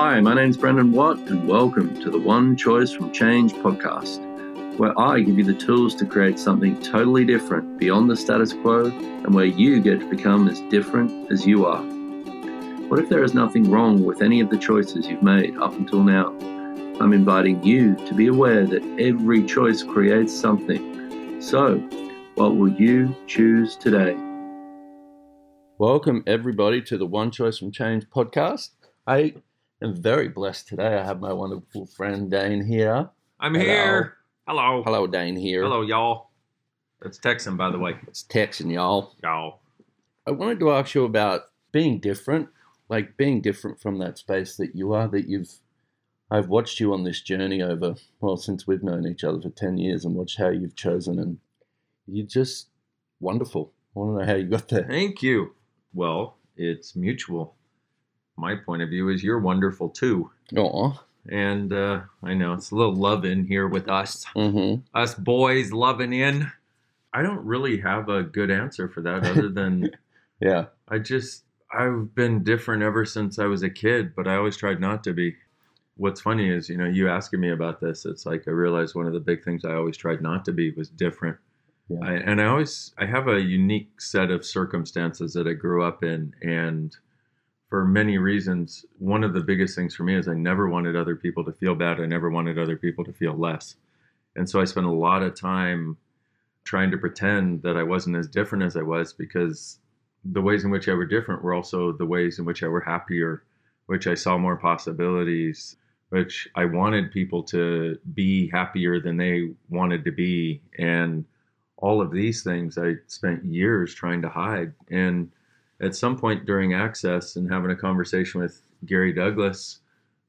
Hi, my name's Brendan Watt, and welcome to the One Choice from Change podcast, where I give you the tools to create something totally different beyond the status quo and where you get to become as different as you are. What if there is nothing wrong with any of the choices you've made up until now? I'm inviting you to be aware that every choice creates something. So, what will you choose today? Welcome, everybody, to the One Choice from Change podcast. I am very blessed today. I have my wonderful friend Dain Heer. I'm Hello. here. Hello. Hello, Dain Heer. Hello, y'all. It's Texan, by the way. It's Texan, y'all. Y'all. I wanted to ask you about being different, like being different from that space that you are, that you've. I've watched you on this journey over, well, since we've known each other for 10 years and watched how you've chosen, and you're just wonderful. I want to know how you got there. Thank you. Well, it's mutual. My point of view is you're wonderful too. Aw. And uh, I know it's a little love in here with us. Mm-hmm. Us boys loving in. I don't really have a good answer for that other than Yeah. I just, I've been different ever since I was a kid, but I always tried not to be. What's funny is, you know, you asking me about this, it's like I realized one of the big things I always tried not to be was different. Yeah. I, and I always, I have a unique set of circumstances that I grew up in. And for many reasons, one of the biggest things for me is I never wanted other people to feel bad. I never wanted other people to feel less. And so I spent a lot of time trying to pretend that I wasn't as different as I was because the ways in which I were different were also the ways in which I were happier, which I saw more possibilities, which I wanted people to be happier than they wanted to be. And all of these things I spent years trying to hide. And at some point during Access and having a conversation with Gary Douglas,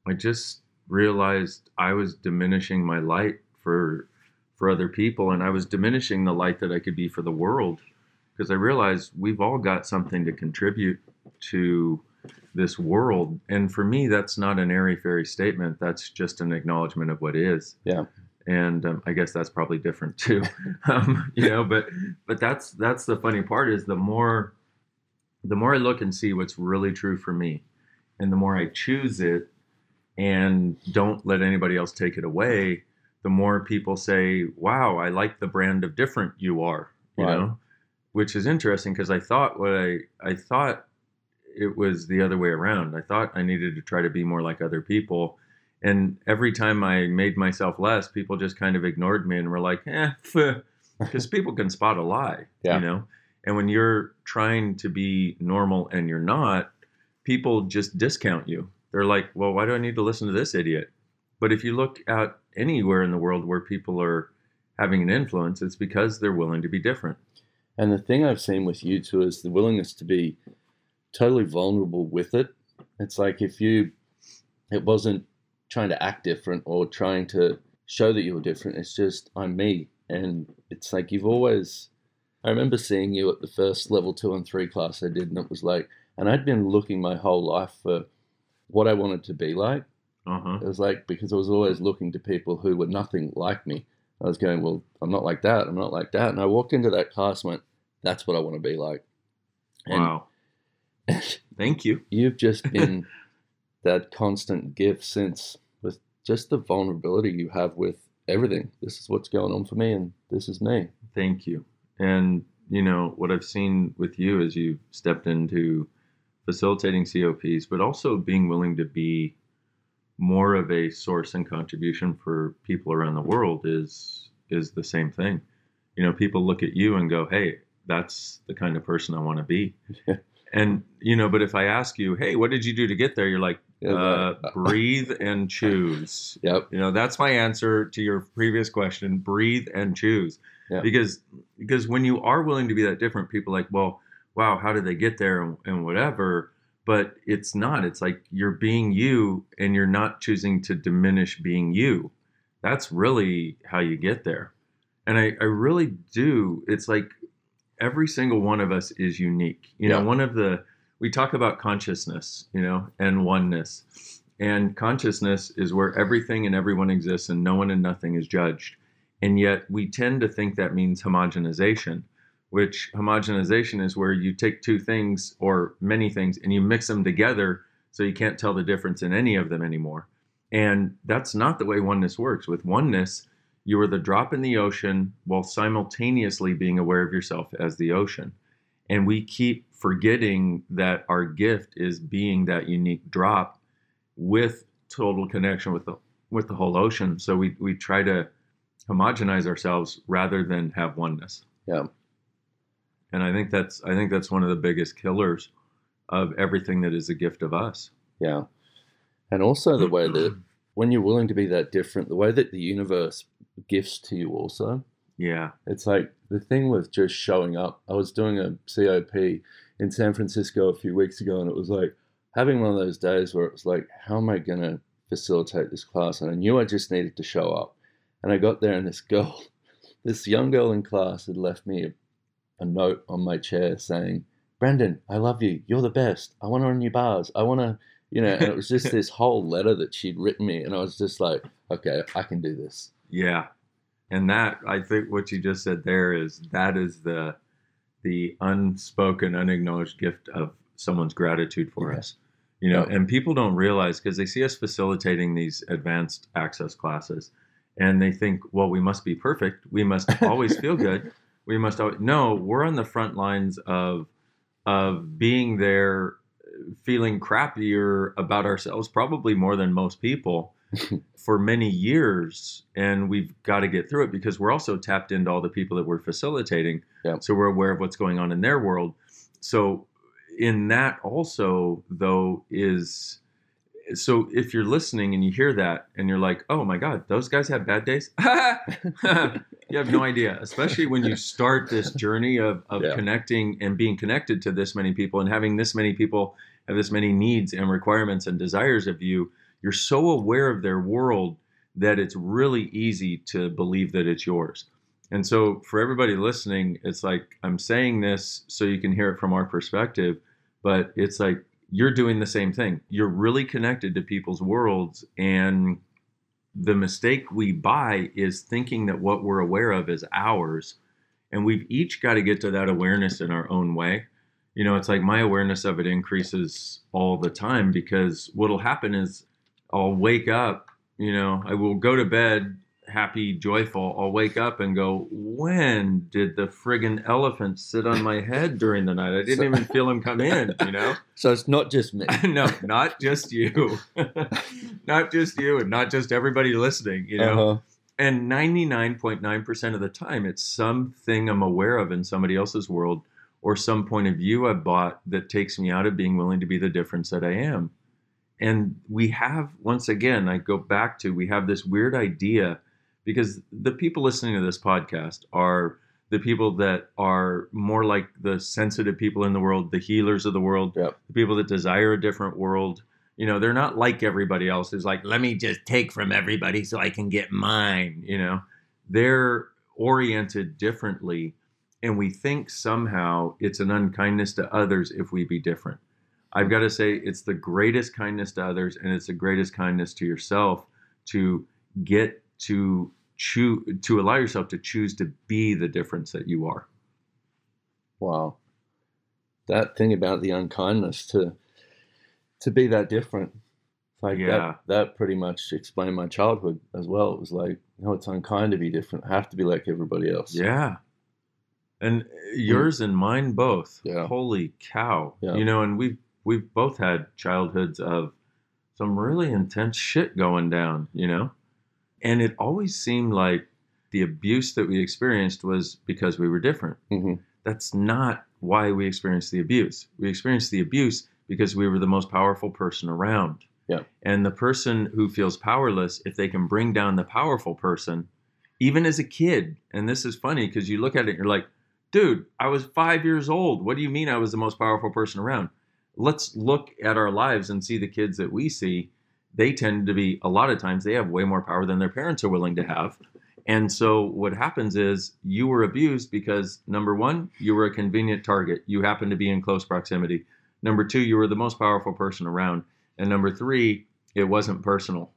I just realized I was diminishing my light for for other people and I was diminishing the light that I could be for the world because I realized we've all got something to contribute to this world. And for me that's not an airy fairy statement that's just an acknowledgement of what is. Yeah. and um, I guess that's probably different too. Um, you know but but that's that's the funny part is the more the more I look and see what's really true for me and the more I choose it and don't let anybody else take it away the more people say wow I like the brand of different you are you know? Which is interesting because I thought what I I thought it was the other way around. I thought I needed to try to be more like other people and every time I made myself less people just kind of ignored me and were like eh because people can spot a lie Yeah. you know and when you're trying to be normal and you're not, people just discount you. They're like, well, why do I need to listen to this idiot? But if you look at anywhere in the world where people are having an influence, it's because they're willing to be different. And the thing I've seen with you too is the willingness to be totally vulnerable with it. It's like if you, it wasn't trying to act different or trying to show that you were different. It's just, I'm me. And it's like you've always, I remember seeing you at the first level two and three class I did, and it was like, and I'd been looking my whole life for what I wanted to be like. Uh huh. It was like because I was always looking to people who were nothing like me. I was going, well, I'm not like that. I'm not like that. And I walked into that class and went, that's what I want to be like. And Wow. Thank you. you've just been that constant gift since with just the vulnerability you have with everything. This is what's going on for me, and this is me. Thank you. And, you know, what I've seen with you is you've stepped into facilitating COPs, but also being willing to be more of a source and contribution for people around the world is is the same thing. You know, people look at you and go, "Hey, that's the kind of person I want to be." And you know, but if I ask you, "Hey, what did you do to get there?" You're like, Yeah, uh, but- "Breathe and choose." Yep. You know, that's my answer to your previous question. Breathe and choose. Yeah. Because because when you are willing to be that different, people are like, well, wow, how did they get there and, and whatever. But it's not. It's like you're being you and you're not choosing to diminish being you. That's really how you get there. And I, I really do. It's like every single one of us is unique. You know, Yeah. one of the we talk about consciousness, you know, and oneness. And consciousness is where everything and everyone exists and no one and nothing is judged. And yet we tend to think that means homogenization, which homogenization is where you take two things or many things and you mix them together So you can't tell the difference in any of them anymore. And that's not the way oneness works. With oneness, you are the drop in the ocean while simultaneously being aware of yourself as the ocean. And we keep forgetting that our gift is being that unique drop with total connection with the with the whole ocean. So we we try to homogenize ourselves rather than have oneness. Yeah. And I think that's I think that's one of the biggest killers of everything that is a gift of us. Yeah. And also the way that when you're willing to be that different, the way that the universe gifts to you also. Yeah. It's like the thing with just showing up. I was doing a COP in San Francisco a few weeks ago, and it was like having one of those days where it was like, how am I going to facilitate this class? And I knew I just needed to show up. And I got there, and this girl, this young girl in class, had left me a, a note on my chair saying, Brendan, I love you. You're the best. I want to run your bars. I want to, you know, and it was just this whole letter that she'd written me. And I was just like, okay, I can do this. Yeah. And that I think what you just said there is that is the the unspoken, unacknowledged gift of someone's gratitude for Yeah. us. You know, Yeah. and people don't realize because they see us facilitating these advanced access classes and they think, well, we must be perfect. We must always feel good. We must always no, we're on the front lines of of being there feeling crappier about ourselves probably more than most people for many years and we've got to get through it because we're also tapped into all the people that we're facilitating Yeah. so we're aware of what's going on in their world so in that also though is so if you're listening and you hear that and you're like oh my god those guys have bad days you have no idea especially when you start this journey of, of Yeah. connecting and being connected to this many people and having this many people have this many needs and requirements and desires of you you're so aware of their world that it's really easy to believe that it's yours and so for everybody listening it's like i'm saying this so you can hear it from our perspective but it's like you're doing the same thing. You're really connected to people's worlds and the mistake we buy is thinking that what we're aware of is ours and we've each got to get to that awareness in our own way. You know it's like my awareness of it increases all the time because what'll happen is i'll wake up you know i will go to bed happy joyful i'll wake up and go when did the friggin elephant sit on my head during the night i didn't even feel him come in you know So it's not just me. no, not just you, not just you, and not just everybody listening. You know, Uh-huh. and ninety nine point nine percent of the time, it's something I'm aware of in somebody else's world, or some point of view I've bought that takes me out of being willing to be the difference that I am. And we have, once again, I go back to we have this weird idea because the people listening to this podcast are the people that are more like the sensitive people in the world, the healers of the world, Yep. the people that desire a different world. You know, they're not like everybody else who's like, let me just take from everybody so I can get mine. You know, they're oriented differently. And we think somehow it's an unkindness to others if we be different. I've got to say, it's the greatest kindness to others and it's the greatest kindness to yourself to get to choose, to allow yourself to choose to be the difference that you are. Wow. That thing about the unkindness to to be that different. Like Yeah. that that pretty much explained my childhood as well. It was like, no, it's unkind to be different. I have to be like everybody else. Yeah. And yours and mine both. Yeah. Holy cow. Yeah. You know, and we've we've both had childhoods of some really intense shit going down, you know? And it always seemed like the abuse that we experienced was because we were different. hmm That's not why we experienced the abuse. We experienced the abuse because we were the most powerful person around. Yeah. And the person who feels powerless, if they can bring down the powerful person, even as a kid, and this is funny because you look at it and you're like, dude, I was five years old. What do you mean I was the most powerful person around? Let's look at our lives and see the kids that we see. They tend to be, a lot of times, they have way more power than their parents are willing to have. And so what happens is you were abused because number one, you were a convenient target. You happened to be in close proximity. Number two, you were the most powerful person around. And number three, it wasn't personal.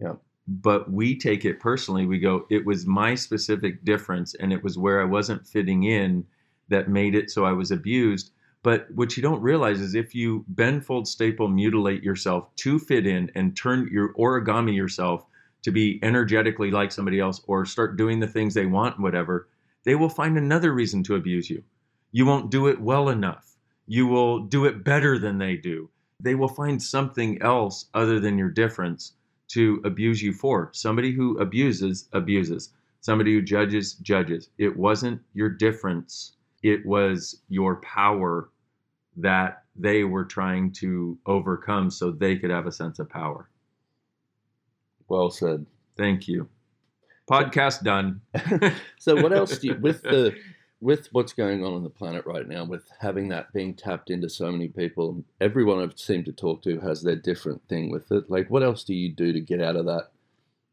Yeah. But we take it personally. We go, it was my specific difference and it was where I wasn't fitting in that made it so I was abused. But what you don't realize is if you bend, fold, staple, mutilate yourself to fit in and turn your origami yourself to be energetically like somebody else or start doing the things they want, whatever, they will find another reason to abuse you. You won't do it well enough. You will do it better than they do. They will find something else other than your difference to abuse you for. Somebody who abuses, abuses. Somebody who judges, judges. It wasn't your difference, it was your power that they were trying to overcome so they could have a sense of power. Well said. Thank you. Podcast done. so what else do you with the with what's going on on the planet right now, with having that being tapped into so many people, everyone I've seemed to talk to has their different thing with it. Like, what else do you do to get out of that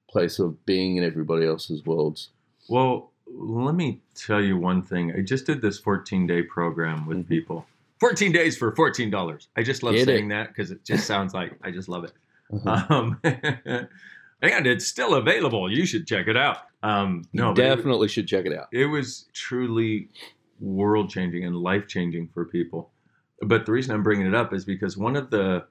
place of being in everybody else's worlds? Well, let me tell you one thing. I just did this 14 day program with mm-hmm. people. 14 days for $14. I just love get saying it. that because it just sounds like I just love it. Uh-huh. Um, and it's still available. You should check it out. Um, no, definitely it, should check it out. It was truly world changing and life changing for people. But the reason I'm bringing it up is because one of the,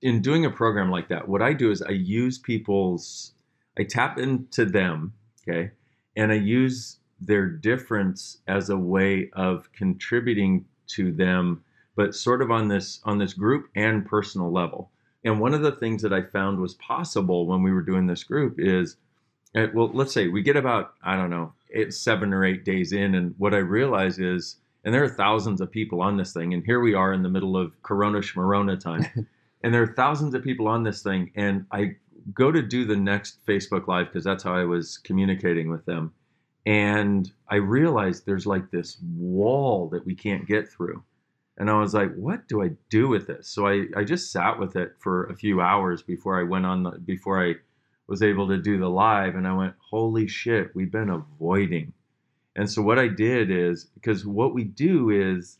in doing a program like that, what I do is I use people's, I tap into them, okay, and I use their difference as a way of contributing to them, but sort of on this on this group and personal level. And one of the things that I found was possible when we were doing this group is, eh, well, let's say we get about, I don't know, eight, seven or eight days in. And what I realize is, and there are thousands of people on this thing. And here we are in the middle of Corona Schmarona time. and there are thousands of people on this thing. And I go to do the next Facebook Live because that's how I was communicating with them. And I realized there's like this wall that we can't get through. And I was like, what do I do with this? So I, I just sat with it for a few hours before I went on the, before I was able to do the live. And I went, holy shit, we've been avoiding. And so what I did is because what we do is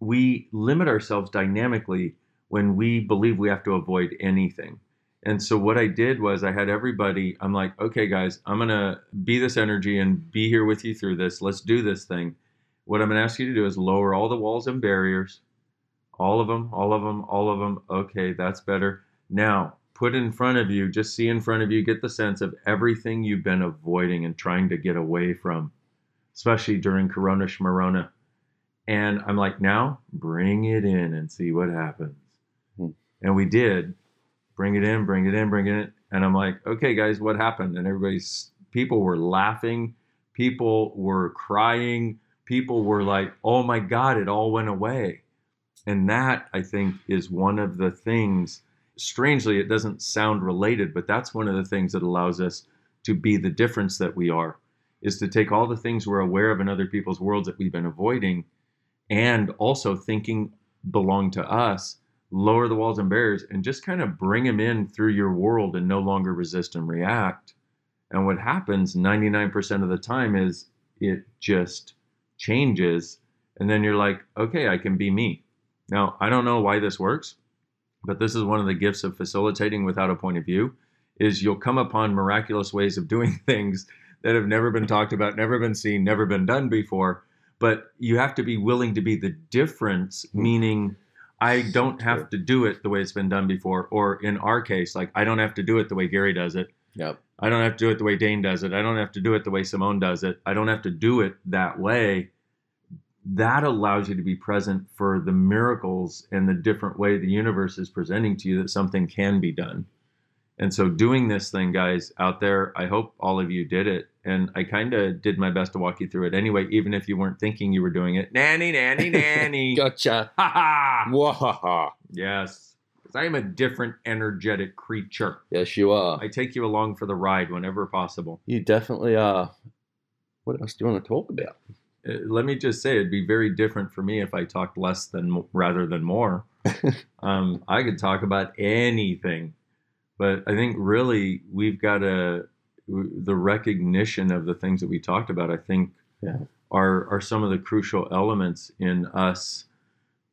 we limit ourselves dynamically when we believe we have to avoid anything. And so what I did was I had everybody, I'm like, okay, guys, I'm going to be this energy and be here with you through this. Let's do this thing. What I'm going to ask you to do is lower all the walls and barriers. All of them, all of them, all of them. Okay, that's better. Now, put in front of you, just see in front of you, get the sense of everything you've been avoiding and trying to get away from, especially during Corona Schmarona. And I'm like, now bring it in and see what happens. Hmm. And we did bring it in, bring it in, bring it in. And I'm like, okay, guys, what happened? And everybody's people were laughing, people were crying, people were like, oh my God, it all went away. And that, I think, is one of the things, strangely, it doesn't sound related, but that's one of the things that allows us to be the difference that we are, is to take all the things we're aware of in other people's worlds that we've been avoiding and also thinking belong to us, lower the walls and barriers, and just kind of bring them in through your world and no longer resist and react. And what happens 99% of the time is it just changes. And then you're like okay i can be me. Now i don't know why this works but this is one of the gifts of facilitating without a point of view is you'll come upon miraculous ways of doing things that have never been talked about never been seen never been done before. But you have to be willing to be the difference meaning i don't have to do it the way it's been done before or in our case like i don't have to do it the way gary does it Yep. I don't have to do it the way Dain does it. I don't have to do it the way Simone does it. I don't have to do it that way. That allows you to be present for the miracles and the different way the universe is presenting to you that something can be done. And so, doing this thing, guys, out there, I hope all of you did it. And I kind of did my best to walk you through it anyway, even if you weren't thinking you were doing it. Nanny, nanny, nanny. gotcha. Ha ha. Wahaha. Yes because I am a different energetic creature. Yes, you are. I take you along for the ride whenever possible. You definitely are. What else do you want to talk about? Uh, let me just say, it'd be very different for me if I talked less than rather than more. um, I could talk about anything, but I think really we've got a the recognition of the things that we talked about. I think yeah. are are some of the crucial elements in us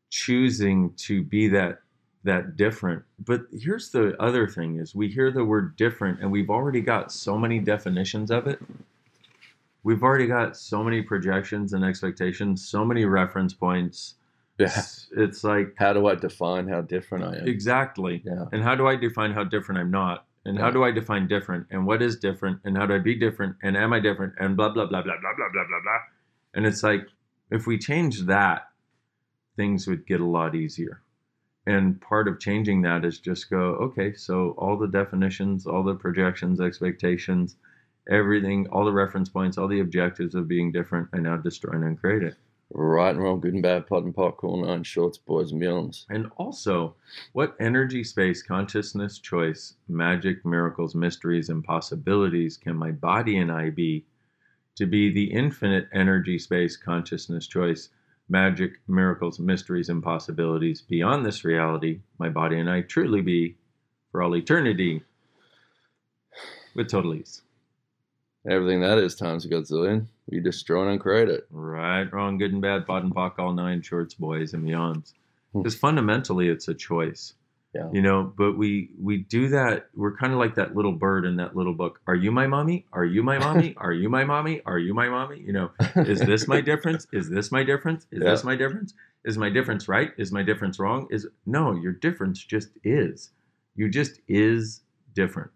choosing to be that that different. But here's the other thing is we hear the word different and we've already got so many definitions of it. We've already got so many projections and expectations, so many reference points, Yeah. It's, it's like How do I define how different I am? exactly. Yeah. And how do I define how different I'm not? And how do I define different? And what is different? And how do I be different? And am I different? And blah blah blah blah blah blah blah blah blah. And it's like if we change that, things would get a lot easier. And part of changing that is just go, okay, so all the definitions, all the projections, expectations, everything, all the reference points, all the objectives of being different, I now destroy and uncreate it. Right and wrong, good and bad, pot and popcorn, nine shorts, boys and beyonds. And also, what energy, space, consciousness, choice, magic, miracles, mysteries, and possibilities can my body and I be to be the infinite energy, space, consciousness, choice, magic, miracles, mysteries, and possibilities beyond this reality, my body and I truly be for all eternity with total ease. Everything that is times a godzillion. We destroy and uncreate it. Right, wrong, good and bad, POD and POC, all nine shorts, boys and beyonds. Hmm. Because fundamentally, it's a choice. Yeah. You know, but we we do that. We're kind of like that little bird in that little book. Are you my mommy? Are you my mommy? Are you my mommy? Are you my mommy? You know, is this my difference? Is this my difference? Is Yeah. this my difference? Is my difference right? Is my difference wrong? Is no, your difference just is. You just is different.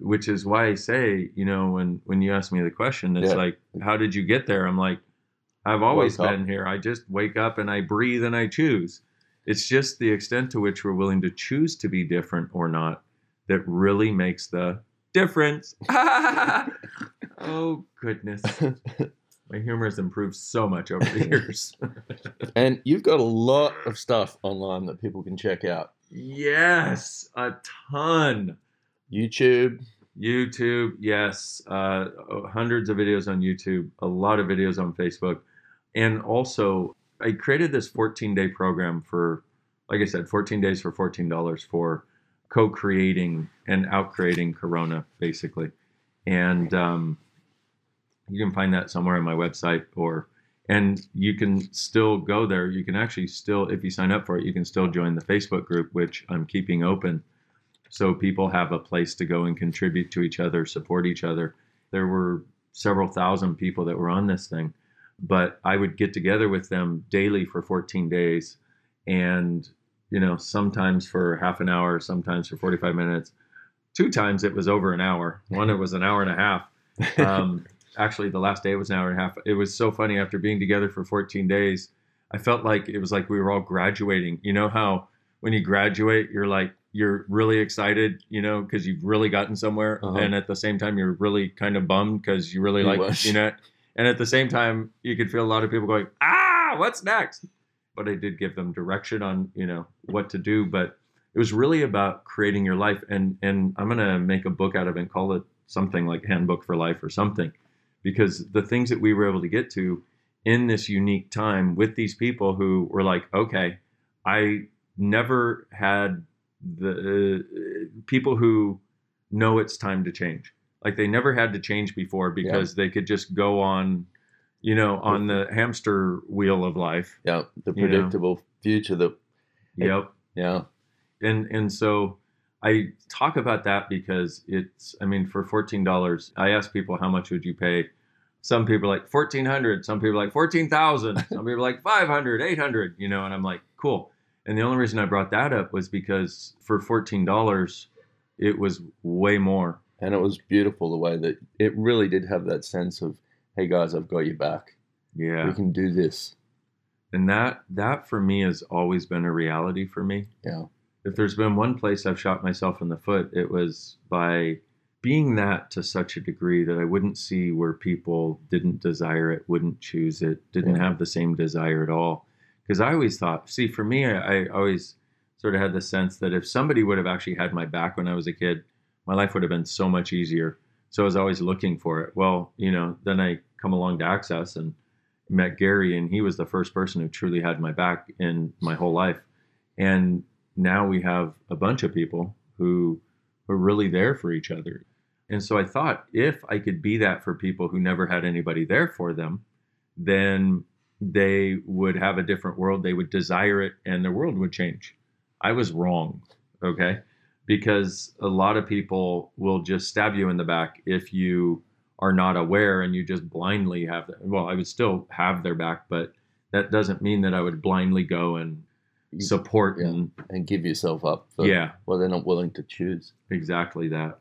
Which is why I say, you know, when when you ask me the question, it's Yeah. like, how did you get there? I'm like, I've always Woke up. been here. I just wake up and I breathe and I choose. It's just the extent to which we're willing to choose to be different or not that really makes the difference. oh goodness. My humor has improved so much over the years. and you've got a lot of stuff online that people can check out. yes, a ton. YouTube. YouTube, yes, uh, hundreds of videos on YouTube, a lot of videos on Facebook, and also I created this 14 day program for, like I said, 14 days for $14 for co-creating and out-creating Corona, basically, and um, you can find that somewhere on my website or. And you can still go there. You can actually still, if you sign up for it, you can still join the Facebook group, which I'm keeping open so people have a place to go and contribute to each other, support each other. There were several thousand people that were on this thing, but I would get together with them daily for 14 days and you know, sometimes for half an hour, sometimes for 45 minutes. Two times it was over an hour. One it was an hour and a half. Um, actually, the last day was an hour and a half. It was so funny after being together for 14 days. I felt like it was like we were all graduating. You know how when you graduate, you're like you're really excited, you know, because you've really gotten somewhere, Uh-huh. and at the same time you're really kind of bummed because you really like, you know, and at the same time you could feel a lot of people going, ah, what's next? But I did give them direction on, you know, what to do. But it was really about creating your life, and and I'm gonna make a book out of it and call it something like Handbook for Life or something, because the things that we were able to get to in this unique time with these people who were like, okay, I never had the uh, people who know it's time to change. Like they never had to change before because they could just go on, you know, on the hamster wheel of life. Yeah, the You know. predictable future The Yep. yeah. and and so I talk about that because it's I mean for fourteen dollars I ask people how much would you pay some people like fourteen hundred some people like fourteen thousand some people like 500 800 you know and I'm like cool and the only reason I brought that up was because for fourteen dollars it was way more And it was beautiful the way that it really did have that sense of, hey guys, I've got your back. yeah We can do this. and that that for me has always been a reality for me Yeah. if there's been one place I've shot myself in the foot, it was by being that to such a degree that I wouldn't see where people didn't desire it, wouldn't choose it, didn't Yeah. have the same desire at all. Because I always thought, see, for me, I, I always sort of had the sense that if somebody would have actually had my back when I was a kid, my life would have been so much easier. So I was always looking for it. Well, you know, then I come along to Access and met Gary, and he was the first person who truly had my back in my whole life. And now we have a bunch of people who are really there for each other. And so I thought if I could be that for people who never had anybody there for them, then they would have a different world. They would desire it and their world would change. I was wrong. Okay. Because a lot of people will just stab you in the back if you are not aware and you just blindly have, well, I would still have their back, but that doesn't mean that I would blindly go and support yeah. and and give yourself up for yeah, well they're not willing to choose. exactly that.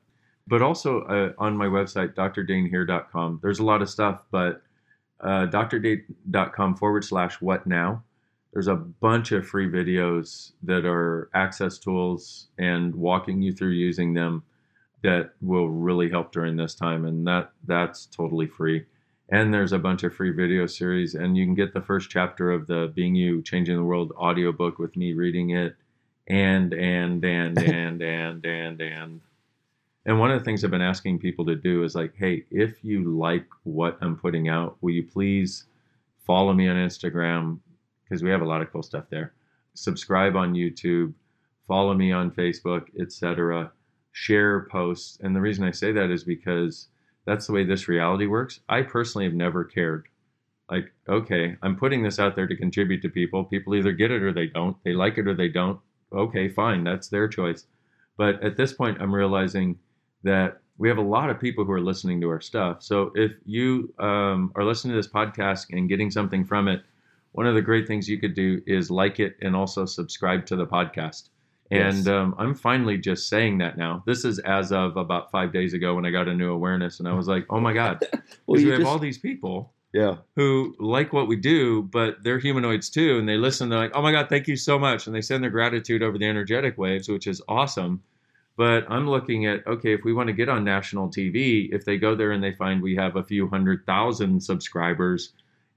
But also uh, on my website, drdainheer.com, there's a lot of stuff, but uh, drdane.com forward slash what now. There's a bunch of free videos that are access tools and walking you through using them that will really help during this time. And that that's totally free. And there's a bunch of free video series, and you can get the first chapter of the Being You Changing the World audiobook with me reading it. And and and and and and and and one of the things I've been asking people to do is like, hey, if you like what I'm putting out, will you please follow me on Instagram because we have a lot of cool stuff there. Subscribe on YouTube, follow me on Facebook, etc. Share posts, and the reason I say that is because that's the way this reality works. I personally have never cared. Like, okay, I'm putting this out there to contribute to people. People either get it or they don't. They like it or they don't. Okay, fine, that's their choice. But at this point, I'm realizing that we have a lot of people who are listening to our stuff. So if you um, are listening to this podcast and getting something from it, one of the great things you could do is like it and also subscribe to the podcast. Yes. And um, I'm finally just saying that now. This is as of about five days ago when I got a new awareness, and I was like, "Oh my god!" Well, we you have all these people yeah, who like what we do, but they're humanoids too, and they listen. They're like, "Oh my god, thank you so much," and they send their gratitude over the energetic waves, which is awesome. But I'm looking at okay, if we want to get on national TV, if they go there and they find we have a few hundred thousand subscribers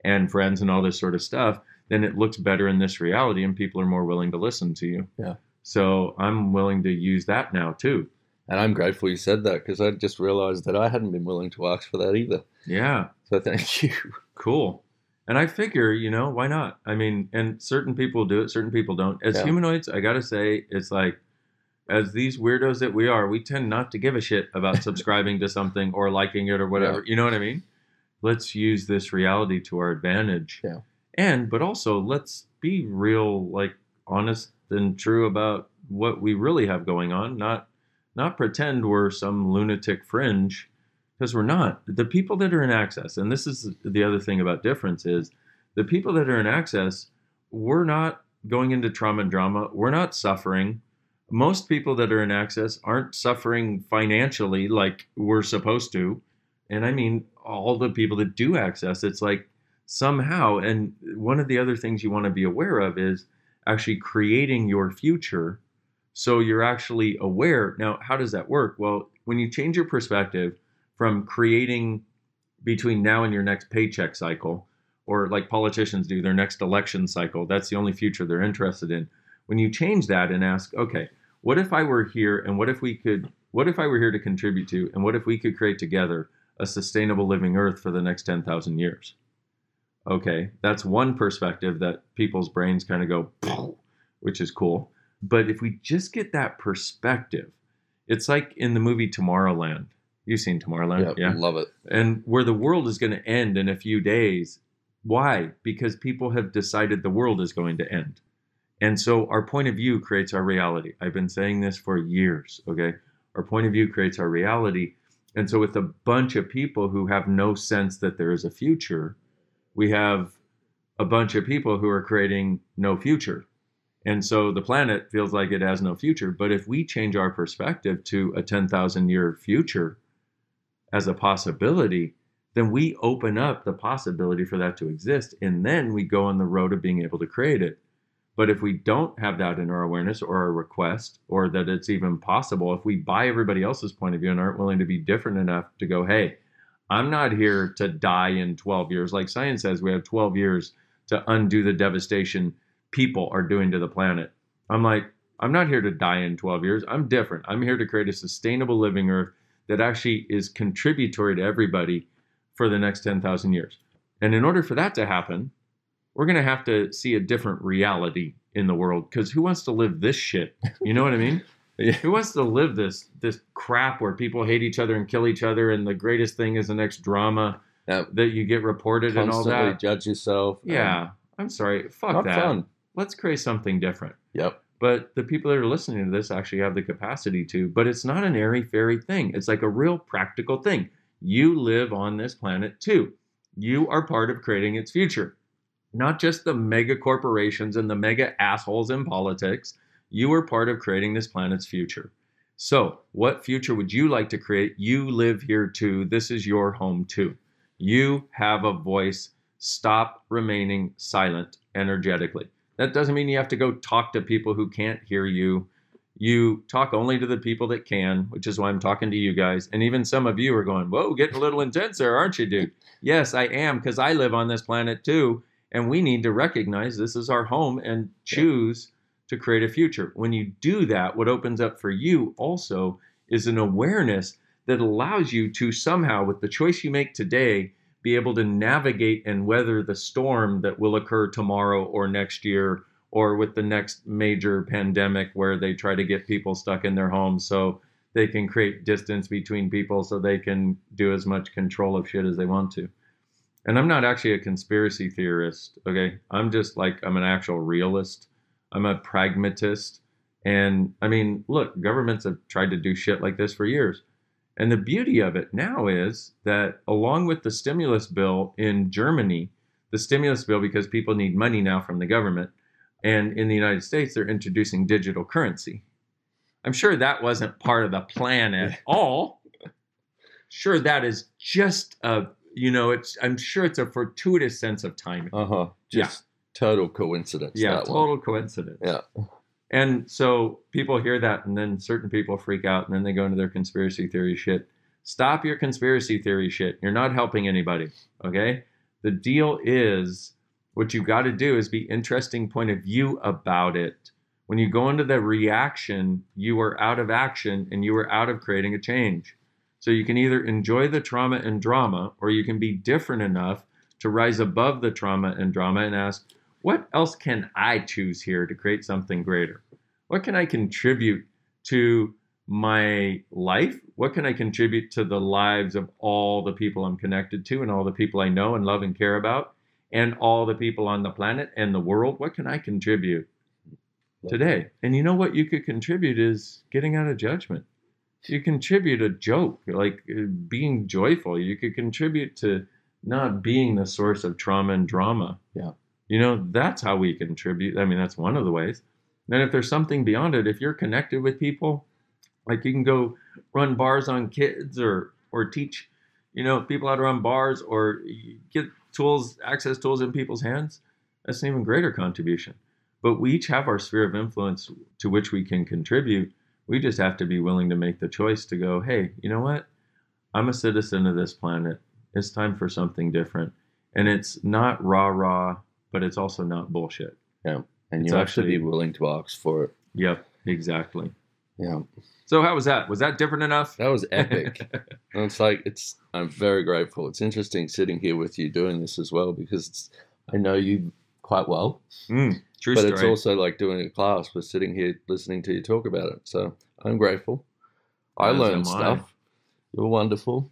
and friends and all this sort of stuff, then it looks better in this reality, and people are more willing to listen to you. Yeah. So I'm willing to use that now too. and I'm grateful you said that because I just realized that I hadn't been willing to ask for that either. Yeah. So thank you. Cool. And I figure, you know, why not? I mean, and certain people do it, certain people don't. As Yeah. humanoids, I got to say, it's like, as these weirdos that we are, we tend not to give a shit about subscribing to something or liking it or whatever. You know what I mean? Let's use this reality to our advantage. Yeah. And, but also, let's be real, like, honest and true about what we really have going on, not not pretend we're some lunatic fringe because we're not. The people that are in access, and this is the other thing about difference is the people that are in access, we're not going into trauma and drama. We're not suffering. Most people that are in access aren't suffering financially like we're supposed to. And I mean, all the people that do access, it's like somehow, and one of the other things you want to be aware of is actually creating your future so you're actually aware. Now, how does that work? Well, when you change your perspective from creating between now and your next paycheck cycle, or like politicians do their next election cycle, that's the only future they're interested in. When you change that and ask, okay, what if I were here and what if we could, what if I were here to contribute to, and what if we could create together a sustainable living earth for the next 10,000 years? Okay, that's one perspective that people's brains kind of go, which is cool. But if we just get that perspective, it's like in the movie Tomorrowland. You've seen Tomorrowland, yeah, love it. and where the world is going to end in a few days. Why? Because people have decided the world is going to end. And so our point of view creates our reality. I've been saying this for years, okay? Our point of view creates our reality. And so, with a bunch of people who have no sense that there is a future, we have a bunch of people who are creating no future. And so the planet feels like it has no future. But if we change our perspective to a 10,000 year future as a possibility, then we open up the possibility for that to exist. And then we go on the road of being able to create it. But if we don't have that in our awareness or our request, or that it's even possible, if we buy everybody else's point of view and aren't willing to be different enough to go, hey, I'm not here to die in 12 years. Like science says, we have 12 years to undo the devastation people are doing to the planet. I'm like, I'm not here to die in 12 years. I'm different. I'm here to create a sustainable living earth that actually is contributory to everybody for the next 10,000 years. And in order for that to happen, we're going to have to see a different reality in the world because who wants to live this shit? You know what I mean? Yeah. Who wants to live this this crap where people hate each other and kill each other and the greatest thing is the next drama Yeah. that you get reported and all Constantly that? judge yourself. Yeah. I'm sorry. Fuck that. fun. Let's create something different. Yep. But the people that are listening to this actually have the capacity to. But it's not an airy fairy thing. It's like a real practical thing. You live on this planet too. You are part of creating its future. Not just the mega corporations and the mega assholes in politics. You are part of creating this planet's future. So, what future would you like to create? You live here too. This is your home too. You have a voice. Stop remaining silent energetically. That doesn't mean you have to go talk to people who can't hear you. You talk only to the people that can, which is why I'm talking to you guys. And even some of you are going, Whoa, getting a little intense there, aren't you, dude? yes, I am, because I live on this planet too. And we need to recognize this is our home and choose to create a future. When you do that, what opens up for you also is an awareness that allows you to somehow, with the choice you make today, be able to navigate and weather the storm that will occur tomorrow or next year or with the next major pandemic where they try to get people stuck in their homes so they can create distance between people so they can do as much control of shit as they want to. And I'm not actually a conspiracy theorist, okay? I'm just like I'm an actual realist. I'm a pragmatist. And I mean, look, governments have tried to do shit like this for years. And the beauty of it now is that along with the stimulus bill in Germany, the stimulus bill because people need money now from the government, and in the United States, they're introducing digital currency. I'm sure that wasn't part of the plan at all. Sure, that is just a, you know, it's, I'm sure it's a fortuitous sense of timing. Uh huh. Just total coincidence. Yeah, that one. total coincidence. Yeah. And so people hear that, and then certain people freak out, and then they go into their conspiracy theory shit. Stop your conspiracy theory shit. You're not helping anybody. Okay. The deal is what you've got to do is be interesting point of view about it. When you go into the reaction, you are out of action and you are out of creating a change. So you can either enjoy the trauma and drama, or you can be different enough to rise above the trauma and drama and ask, what else can I choose here to create something greater? What can I contribute to my life? What can I contribute to the lives of all the people I'm connected to and all the people I know and love and care about and all the people on the planet and the world? What can I contribute today? And you know what you could contribute is getting out of judgment. You contribute a joke, like uh, being joyful. You could contribute to not being the source of trauma and drama. Yeah. You know, that's how we contribute. I mean, that's one of the ways. Then if there's something beyond it, if you're connected with people, like you can go run bars on kids or or teach, you know, people how to run bars or get tools, access tools in people's hands, that's an even greater contribution. But we each have our sphere of influence to which we can contribute. We just have to be willing to make the choice to go, hey, you know what? I'm a citizen of this planet. It's time for something different. And it's not rah rah, but it's also not bullshit. Yeah. And It's you have to be willing to ask for it. Yep, exactly. Yeah. So how was that? Was that different enough? That was epic. and it's like it's I'm very grateful. It's interesting sitting here with you doing this as well because it's, I know you quite well. Mm, true but story. it's also like doing a class. We're sitting here listening to you talk about it. So I'm grateful. I As am learned I. stuff. You're wonderful.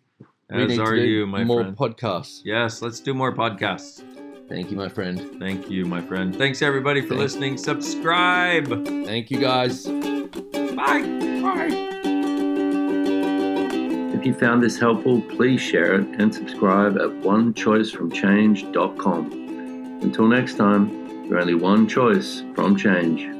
we As need are to do you, my more friend. podcasts. yes, let's do more podcasts. Thank you, my friend. Thank you, my friend. Thanks everybody for Thank- listening. Subscribe. Thank you, guys. Bye. Bye. If you found this helpful, please share it and subscribe at onechoicefromchange.com. Until next time, only one choice from change.